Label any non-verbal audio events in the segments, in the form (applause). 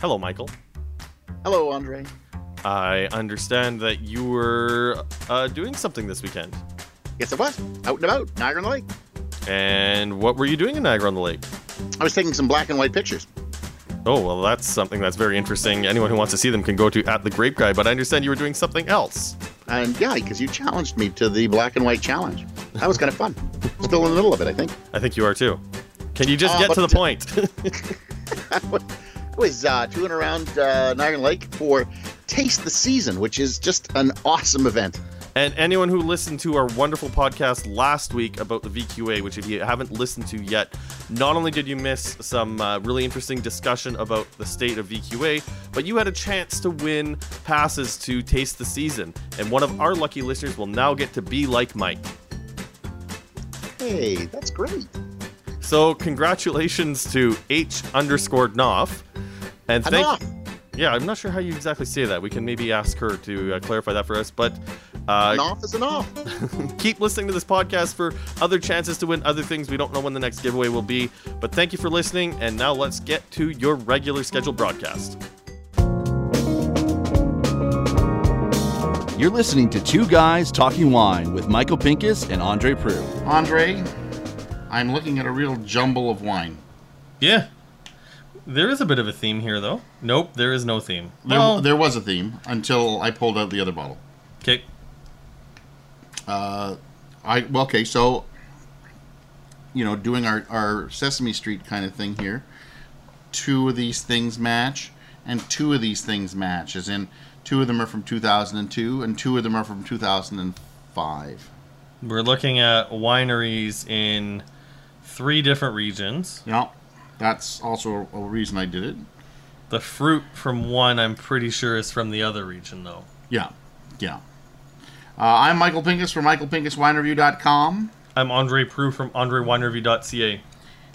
Hello, Michael. Hello, Andre. I understand that you were uh, doing something this weekend. Yes, I was. Out and about, Niagara on the Lake. And what were you doing in Niagara on the Lake? I was taking some black and white pictures. Oh, well, that's something that's very interesting. Anyone who wants to see them can go to at the Grape Guy, but I understand you were doing something else. And yeah, because you challenged me to the black and white challenge. That was kind of fun. Still in the middle of it, I think. I think you are too. Can you just Uh, get to the but- point? (laughs) (laughs) Was uh, touring around uh, Niagara Lake for Taste the Season, which is just an awesome event. and anyone who listened to our wonderful podcast last week about the VQA, which if you haven't listened to yet, not only did you miss some uh, really interesting discussion about the state of VQA, but you had a chance to win passes to Taste the Season. And one of our lucky listeners will now get to be like Mike. Hey, that's great. So congratulations to H underscore Knopf. And thank Enough. Yeah, I'm not sure how you exactly say that. We can maybe ask her to uh, clarify that for us. But uh, enough is enough. (laughs) keep listening to this podcast for other chances to win other things. We don't know when the next giveaway will be. But thank you for listening. And now let's get to your regular scheduled broadcast. You're listening to Two Guys Talking Wine with Michael Pinkus and Andre Proulx. Andre, I'm looking at a real jumble of wine. Yeah. There is a bit of a theme here, though. Nope, there is no theme. There, there was a theme until I pulled out the other bottle. okay. Uh, I well, okay, so you know, doing our our Sesame Street kind of thing here. Two of these things match, and two of these things match. As in, two of them are from 2002, and two of them are from 2005. We're looking at wineries in three different regions. Yeah, that's also a reason I did it. The fruit from one, I'm pretty sure, is from the other region, though. Yeah, yeah. Uh, I'm Michael Pinkus from michaelpinkuswinereview.com. I'm Andre Proulx from AndreWineReview.ca.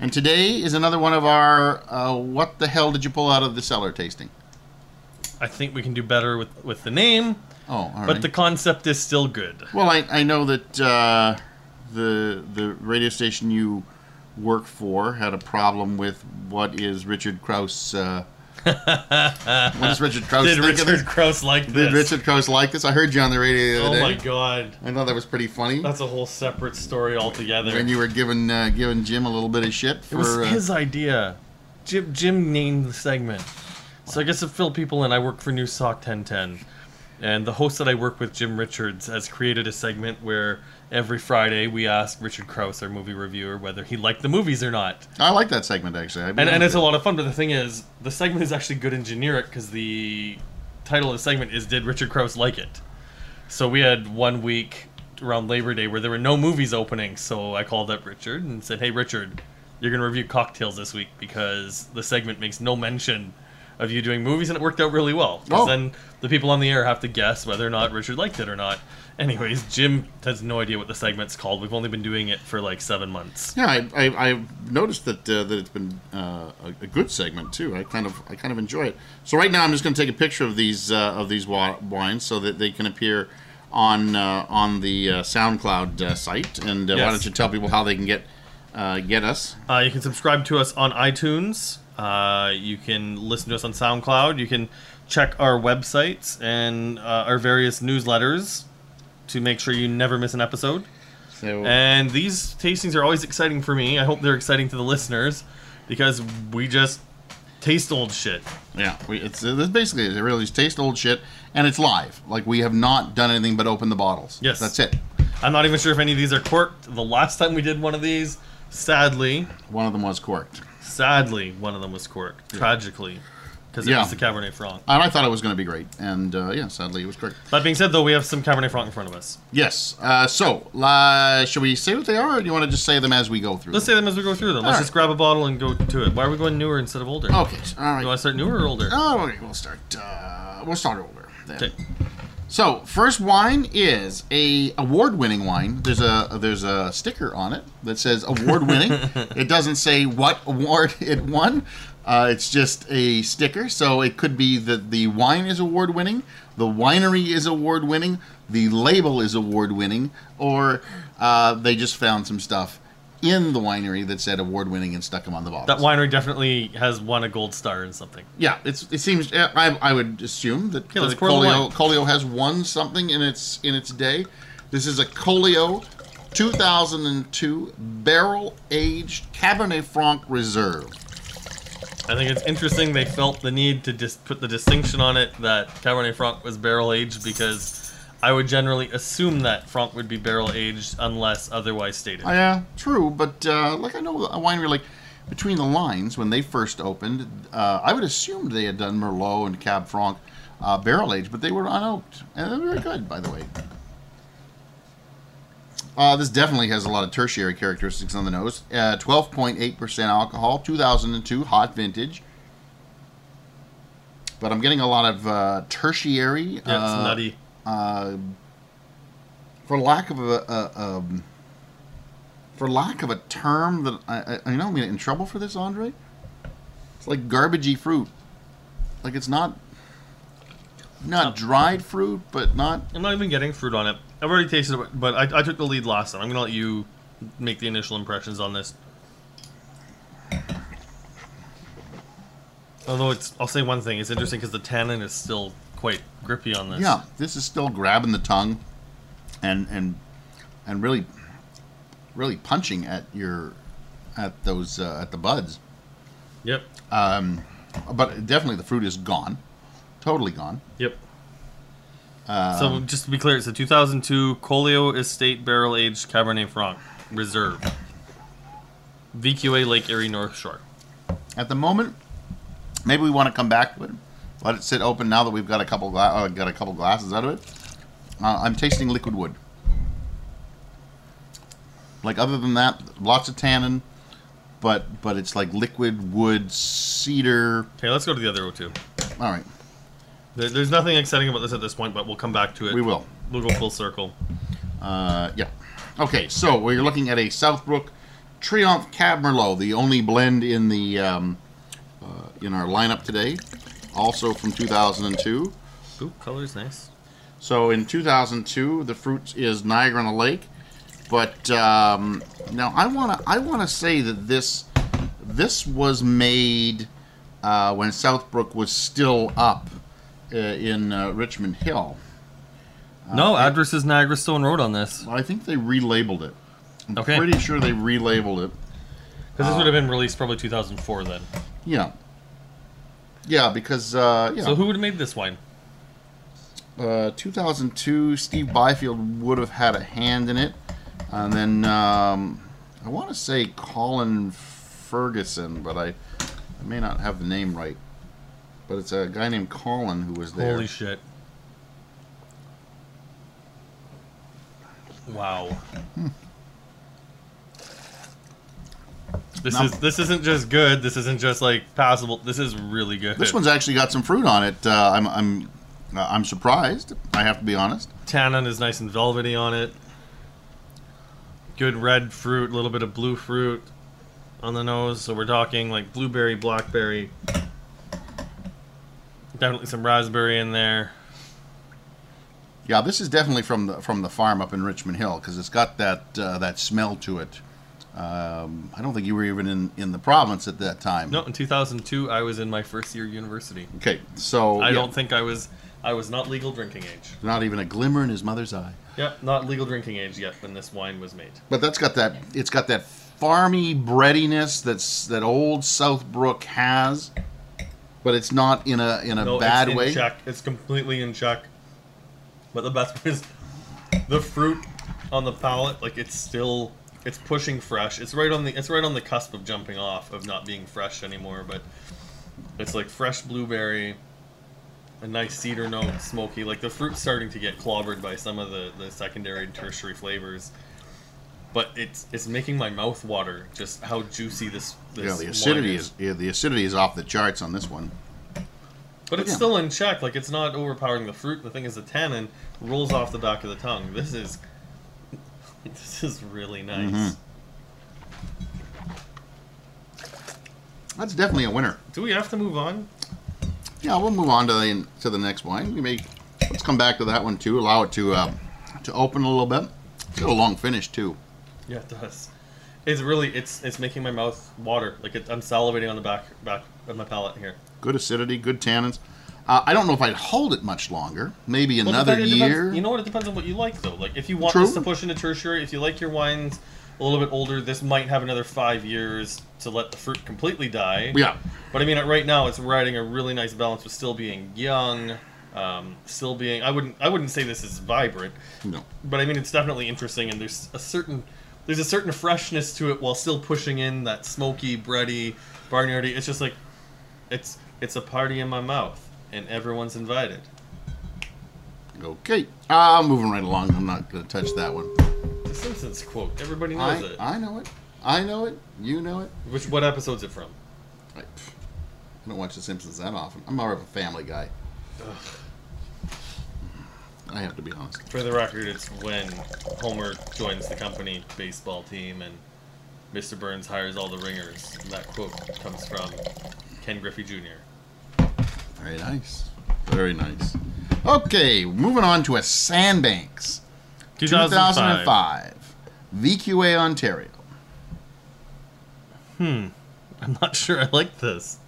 And today is another one of our uh, what the hell did you pull out of the cellar tasting? I think we can do better with, with the name, Oh, all right. but the concept is still good. well, I, I know that uh, the the radio station you work for had a problem with what is Richard Crouse. Uh, (laughs) what does Richard Crouse Did think of Richard this? Crouse like Did this? Richard Crouse like this? I heard you on the radio the oh other my god. I thought that was pretty funny. That's a whole separate story altogether. And you were giving uh, giving Jim a little bit of shit it for was uh, his idea. Jim, Jim named the segment. So I guess to fill people in, I work for Newstalk 1010. And the host that I work with, Jim Richards, has created a segment where every Friday we ask Richard Crouse, our movie reviewer, whether he liked the movies or not. I like that segment actually. And, and it's it. a lot of fun, but the thing is, the segment is actually good and generic because the title of the segment is Did Richard Crouse Like It? So we had one week around Labor Day where there were no movies opening, so I called up Richard and said, Hey, Richard, you're going to review cocktails this week because the segment makes no mention of you doing movies, and it worked out really well. Because Oh. then the people on the air have to guess whether or not Richard liked it or not. Anyways, Jim has no idea what the segment's called. We've only been doing it for like seven months. Yeah, I, I, I've noticed that uh, that it's been uh, a, a good segment too. I kind of I kind of enjoy it. So right now I'm just going to take a picture of these uh, of these wines so that they can appear on uh, on the uh, SoundCloud uh, site. And uh, why don't you tell people how they can get uh, get us? Uh, you can subscribe to us on iTunes. Uh, you can listen to us on SoundCloud. You can check our websites and uh, our various newsletters to make sure you never miss an episode. So And these tastings are always exciting for me. I hope they're exciting to the listeners because we just taste old shit. yeah, we, it's uh, this basically. It really is taste old shit, and it's live. Like we have not done anything but open the bottles. Yes. that's it. I'm not even sure if any of these are corked. The last time we did one of these, sadly, One of them was corked, sadly, one of them was corked. Tragically. Because it Yeah. was the Cabernet Franc. and I thought it was going to be great. And uh, yeah, sadly it was corked. That being said, though, we have some Cabernet Franc in front of us. Yes. Uh, so, uh, shall we say what they are, or do you want to just say them as we go through? Let's say them as we go through them. Let's All just grab a bottle and go to it. Why are we going newer instead of older? Okay. All right. You want to start newer or older? Oh, okay. We'll start. Uh, we'll start over. Then. Okay. So, first wine is a award-winning wine. There's a there's a sticker on it that says award-winning. (laughs) it doesn't say what award (laughs) it won. Uh, it's just a sticker, so it could be that the wine is award-winning, the winery is award-winning, the label is award-winning, or uh, they just found some stuff in the winery that said award winning and stuck them on the bottles. That winery definitely has won a gold star in something. Yeah, it's it seems I, I would assume that Okay, let's pour the Colio. Colio has won something in its in its day. This is a Colio 2002 barrel aged Cabernet Franc Reserve. I think it's interesting they felt the need to just put the distinction on it that Cabernet Franc was barrel aged because I would generally assume that Franc would be barrel aged unless otherwise stated. Oh, yeah, true, but uh, like I know a winery like between the lines when they first opened, uh, I would assume they had done Merlot and Cab Franc uh, barrel aged, but they were unoaked and they're very good, by the way. Uh, this definitely has a lot of tertiary characteristics on the nose. Uh, 12.8% alcohol, 2002 hot vintage. But I'm getting a lot of uh, tertiary. yeah, it's uh, nutty. Uh, for lack of a, a um, for lack of a term that I, I, I know I'm in trouble for this, Andre. It's like garbagey fruit. Like it's not not dried fruit, but not. I'm not even getting fruit on it. I've already tasted it, but I, I took the lead last time. I'm gonna let you make the initial impressions on this. Although it's, I'll say one thing. It's interesting because the tannin is still grippy on this. Yeah, this is still grabbing the tongue, and and and really, really punching at your at those uh, at the buds. Yep. Um, but definitely the fruit is gone, totally gone. Yep. Um, so just to be clear, it's a 2002 Colio Estate Barrel Aged Cabernet Franc Reserve. VQA Lake Erie North Shore. At the moment, maybe we want to come back to it. Let it sit open now that we've got a couple gla- uh, got a couple glasses out of it. Uh, I'm tasting liquid wood. Like other than that, lots of tannin, but but it's like liquid wood cedar. Okay, let's go to the other O2. All right, There, there's nothing exciting about this at this point, but we'll come back to it. we will. We'll go full circle. Uh, yeah. Okay, so we're looking at a Southbrook Triomphe Cab Merlot, the only blend in the um, uh, in our lineup today. Also from 2002. Ooh, color's nice. So in 2002, the fruit is Niagara on the Lake. But um, now I want to I want to say that this this was made uh, when Southbrook was still up uh, in uh, Richmond Hill. no, address is Niagara Stone Road on this. I think they relabeled it. I'm Okay. pretty sure they relabeled it. Because this would have been released probably 2004 then. Yeah. Yeah, because uh, yeah, So who would have made this wine? uh, 2002, Steve Byfield would have had a hand in it, and then um, I want to say Colin Ferguson, but I, I may not have the name right. But it's a guy named Colin who was there. Holy shit. Wow. This Now- is this isn't just good. This isn't just like passable. This is really good. this one's actually got some fruit on it. Uh, I'm I'm uh, I'm surprised. I have to be honest. tannin is nice and velvety on it. Good red fruit, a little bit of blue fruit on the nose. So we're talking like blueberry, blackberry. Definitely some raspberry in there. Yeah, this is definitely from the from the farm up in Richmond Hill because it's got that uh, that smell to it. Um, I don't think you were even in, in the province at that time. No, in 2002, I was in my first year of university. Okay, so I yeah, don't think I was. I was not legal drinking age. not even a glimmer in his mother's eye. Yep, not legal drinking age yet when this wine was made. But that's got that. It's got that farmy breadiness that's that old Southbrook has, but it's not in a in a No, bad it's in way. check. It's completely in check. But the best part is the fruit on the palate. Like it's still, it's pushing fresh. It's right on the, it's right on the cusp of jumping off of not being fresh anymore. But it's like fresh blueberry, a nice cedar note, smoky. Like the fruit's starting to get clobbered by some of the the secondary and tertiary flavors. But it's it's making my mouth water. Just how juicy this. this Yeah, the acidity is yeah, the acidity is off the charts on this one. But it's Yeah. still in check. Like it's not overpowering the fruit. The thing is, the tannin rolls off the back of the tongue. This is, (laughs) this is really nice. Mhm. That's definitely a winner. Do we have to move on? Yeah, we'll move on to the to the next wine. We may let's come back to that one too. Allow it to uh, to open a little bit. It's got a long finish too. Yeah, it does. It's really it's it's making my mouth water. Like it, I'm salivating on the back back of my palate here. Good acidity, good tannins. Uh, I don't know if I'd hold it much longer. Maybe another depend- it depends- year. you know what? It depends on what you like, though. Like, if you want True. this to push into tertiary, if you like your wines a little bit older, this might have another five years to let the fruit completely die. yeah. But I mean, right now it's riding a really nice balance with still being young, um, still being. I wouldn't. I wouldn't say this is vibrant, No. but I mean it's definitely interesting, and there's a certain there's a certain freshness to it while still pushing in that smoky, bready, barnyardy. It's just like it's it's a party in my mouth, and everyone's invited. Okay. I'm uh, moving right along. I'm not going to touch that one. The Simpsons quote. Everybody I, knows it. I know it. I know it. You know it. Which what episode's it from? I, I don't watch The Simpsons that often. I'm more of a family guy. I have to be honest. For the record, it's when Homer joins the company baseball team and Mr. Burns hires all the ringers. And that quote comes from Ken Griffey Jr. Very nice. Very nice. Okay, moving on to a Sandbanks. 2005. 2005. VQA Ontario. Hmm. I'm not (laughs) sure I like this.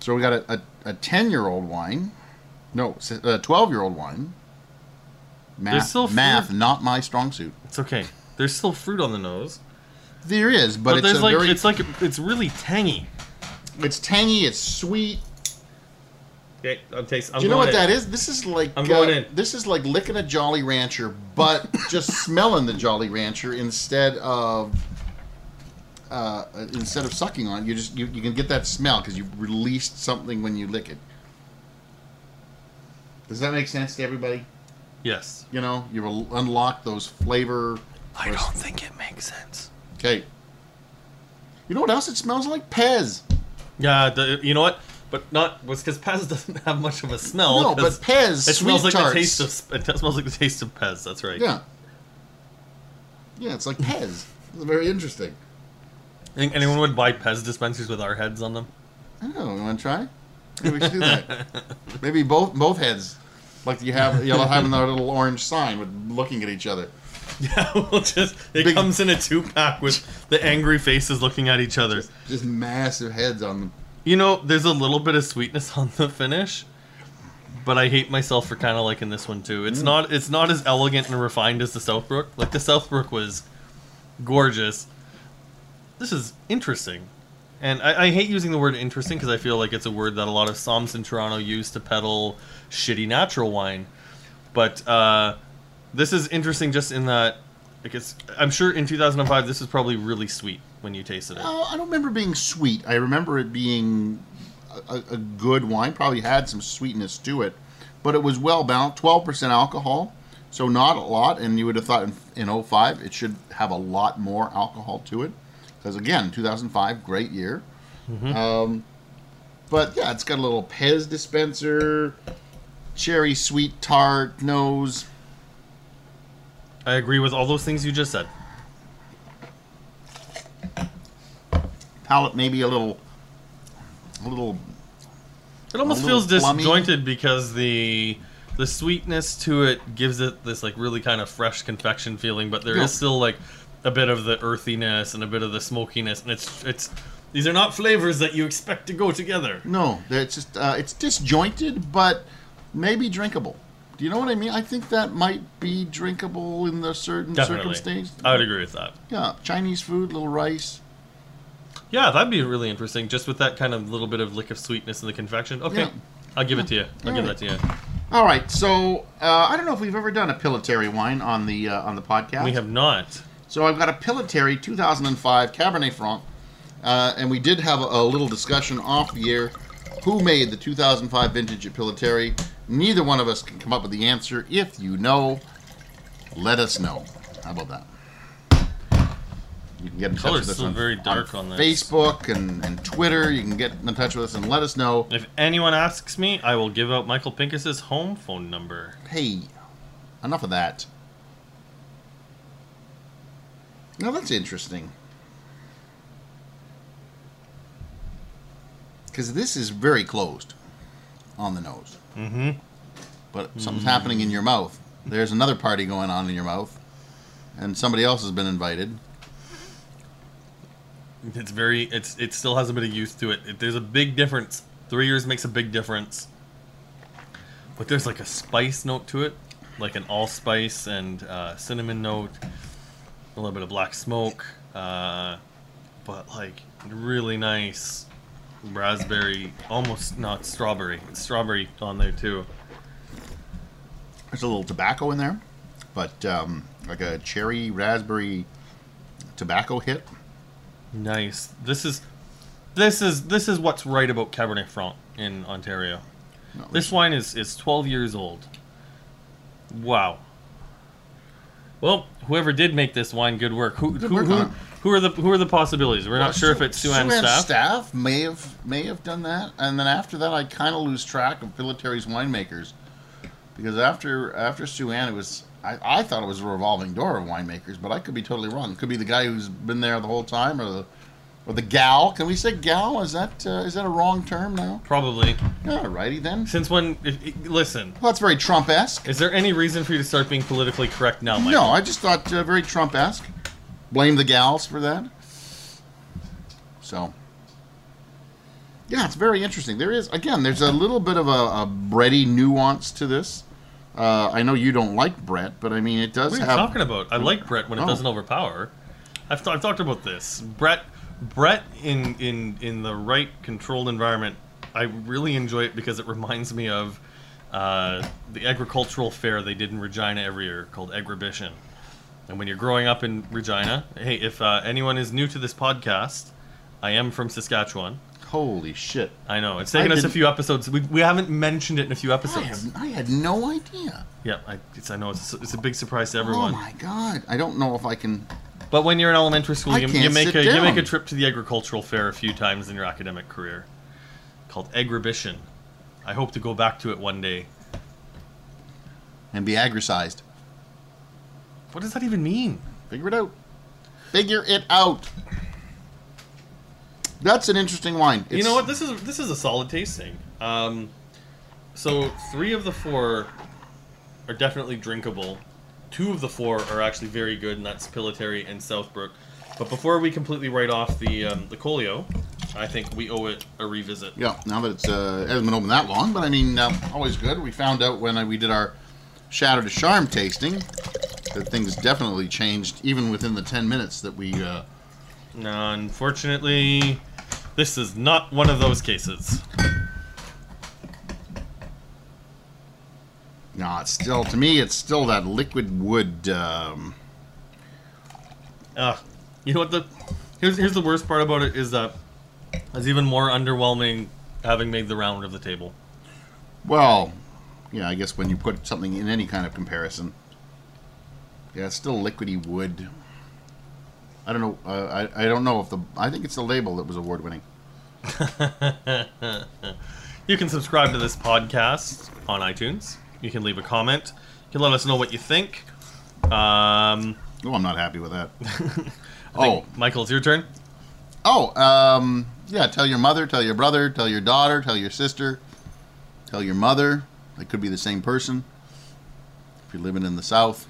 So we got a, a, a 10 year old wine. No, a 12 year old wine. Math, math, fruit. not my strong suit. It's okay. There's still fruit on the nose, There is, but, but, it's like very, it's like it's really tangy. It's tangy, it's sweet. Okay, I'm tasting. I'm Do you know what in. that is? This is like I'm going uh, in. This is like licking a Jolly Rancher, but (laughs) just smelling the Jolly Rancher instead of uh, instead of sucking on. it, You just you, you can get that smell because you released something when you lick it. Does that make sense to everybody? Yes. You know, you will unlock those flavor. I don't think it makes sense. Okay. You know what else it smells like? Pez. Yeah, the, you know what? But not was because Pez (laughs) doesn't have much of a smell. no, but Pez. it smells like tarts. the taste of it smells like the taste of Pez. That's right. Yeah. Yeah, it's like (laughs) Pez. It's very interesting. I Think anyone would buy Pez dispensers with our heads on them? I don't know. You want to try? Maybe we should do that. (laughs) Maybe both both heads, like you have you'll have their little orange sign with looking at each other. Yeah, (laughs) we'll just it Big- comes in a two pack with the angry faces looking at each other. Just massive heads on them. You know, there's a little bit of sweetness on the finish, but I hate myself for kind of liking this one too. It's not it's not as elegant and refined as the Southbrook. Like the Southbrook was gorgeous. This is interesting. And I, I hate using the word interesting because I feel like it's a word that a lot of Soms in Toronto use to peddle shitty natural wine. But uh, this is interesting just in that, like it's, I'm sure in 2005 this is probably really sweet when you tasted it. Oh, I don't remember being sweet. I remember it being a, a good wine. Probably had some sweetness to it, but it was well balanced. Twelve percent alcohol, so not a lot. And you would have thought in, in 05 it should have a lot more alcohol to it, because again, 2005, great year. Um, but yeah, it's got a little Pez dispenser, cherry sweet tart nose. I agree with all those things you just said. Palate maybe a little, a little It almost feels plummy. disjointed because the the sweetness to it gives it this like really kind of fresh confection feeling, but there is Yeah. still like a bit of the earthiness and a bit of the smokiness, and it's it's these are not flavors that you expect to go together. No, it's just uh, it's disjointed, but maybe drinkable. Do you know what I mean? I think that might be drinkable in the certain Definitely, circumstance. I would agree with that. Yeah, Chinese food, little rice. Yeah, that'd be really interesting, just with that kind of little bit of lick of sweetness in the confection. Okay, Yeah. I'll give it to you. I'll give Alright. that to you. All right, so uh, I don't know if we've ever done a Pillitteri wine on the uh, on the podcast. We have not. So I've got a Pillitteri 2005 Cabernet Franc, uh, and we did have a, a little discussion off the air. Who made the 2005 vintage at Pillitteri? Neither one of us can come up with the answer. If you know, let us know. How about that? You can get in touch with us on, very dark on this. Facebook and, and Twitter. You can get in touch with us and let us know. If anyone asks me, I will give out Michael Pinkus's home phone number. Hey, enough of that. Now that's interesting. Because this is very closed on the nose. Mm-hmm. But something's happening in your mouth. There's another party going on in your mouth. and somebody else has been invited. It's very. It's it still has a bit of youth to it. it. There's a big difference. Three years makes a big difference. But there's like a spice note to it, like an allspice and uh, cinnamon note, a little bit of black smoke, uh, but like really nice raspberry, almost not strawberry. It's strawberry on there too. There's a little tobacco in there, but um, like a cherry raspberry tobacco hit. Nice. This is this is this is what's right about Cabernet Franc in Ontario. This wine is is 12 years old. Wow. Well, whoever did make this wine, good work. Who Good who, work who. Who are the who are the possibilities? We're not sure if it's Sue Ann Sue-Ann staff. may have may have done that, and then after that, I kind of lose track of Pillitteri's winemakers because after after Sue Ann, it was I, I thought it was a revolving door of winemakers, but I could be totally wrong. It could be the guy who's been there the whole time, or the or the gal. Can we say gal? Is that uh, is that a wrong term now? Probably. Alrighty then. Since when? If, if- listen, Well, that's very Trump-esque. is there any reason for you to start being politically correct now, Mike? No, I just thought uh, very Trump-esque. Blame the gals for that. So, yeah, it's very interesting. There is again, there's a little bit of a, a bready nuance to this. Uh, I know you don't like Brett, but I mean, it does What are you have. talking about? I like Brett when it Oh. doesn't overpower. I've, th- I've talked about this. Brett, Brett in in in the right controlled environment, I really enjoy it because it reminds me of uh, the agricultural fair they did in Regina every year called Agribition. And when you're growing up in Regina, hey, if uh, anyone is new to this podcast, I am from Saskatchewan. Holy shit! I know it's taken I us a didn't- few episodes. We, we haven't mentioned it in a few I, episodes. have, I had no idea. Yeah, I, it's, I know it's, it's a big surprise to everyone. Oh everyone. my god! I don't know if I can. But when you're in elementary school, I you, can't you make sit a you make a trip to the agricultural fair a few times in your academic career, called Agribition. I hope to go back to it one day. And be agricized. What does that even mean? Figure it out. Figure it out. That's an interesting wine. you know what? This is this is a solid tasting. Um, so three of the four are definitely drinkable. Two of the four are actually very good, and that's Pillitteri and Southbrook. But before we completely write off the um, the Colio, I think we owe it a revisit. Yeah, now that it's uh, hasn't been open that long, but I mean, uh, always good. We found out when uh, we did our Château des Charmes tasting that things definitely changed, even within the ten minutes that we. Uh, No, unfortunately, this is not one of those cases. no, it's still to me, it's still that liquid wood. Um, Uh, you know what the here's here's the worst part about it is that it's even more underwhelming having made the round of the table. well, yeah, I guess when you put something in any kind of comparison, yeah, it's still liquidy wood. I don't know. Uh, I I don't know if the. I think it's the label that was award winning. (laughs) You can subscribe to this podcast on iTunes. You can leave a comment. You can let us know what you think. Um, Oh, I'm not happy with that. (laughs) (laughs) Oh, Michael, it's your turn. Oh, um, yeah. Tell your mother, tell your brother, tell your daughter, tell your sister, tell your mother. They could be the same person. If you're living in the South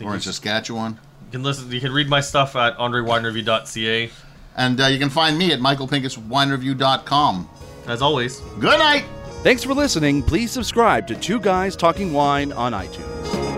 I or you, in Saskatchewan. you can listen. You can read my stuff at andrewinereview.ca. And uh, you can find me at michaelpinkuswinereview.com. As always, Good night! Thanks for listening. Please subscribe to Two Guys Talking Wine on iTunes.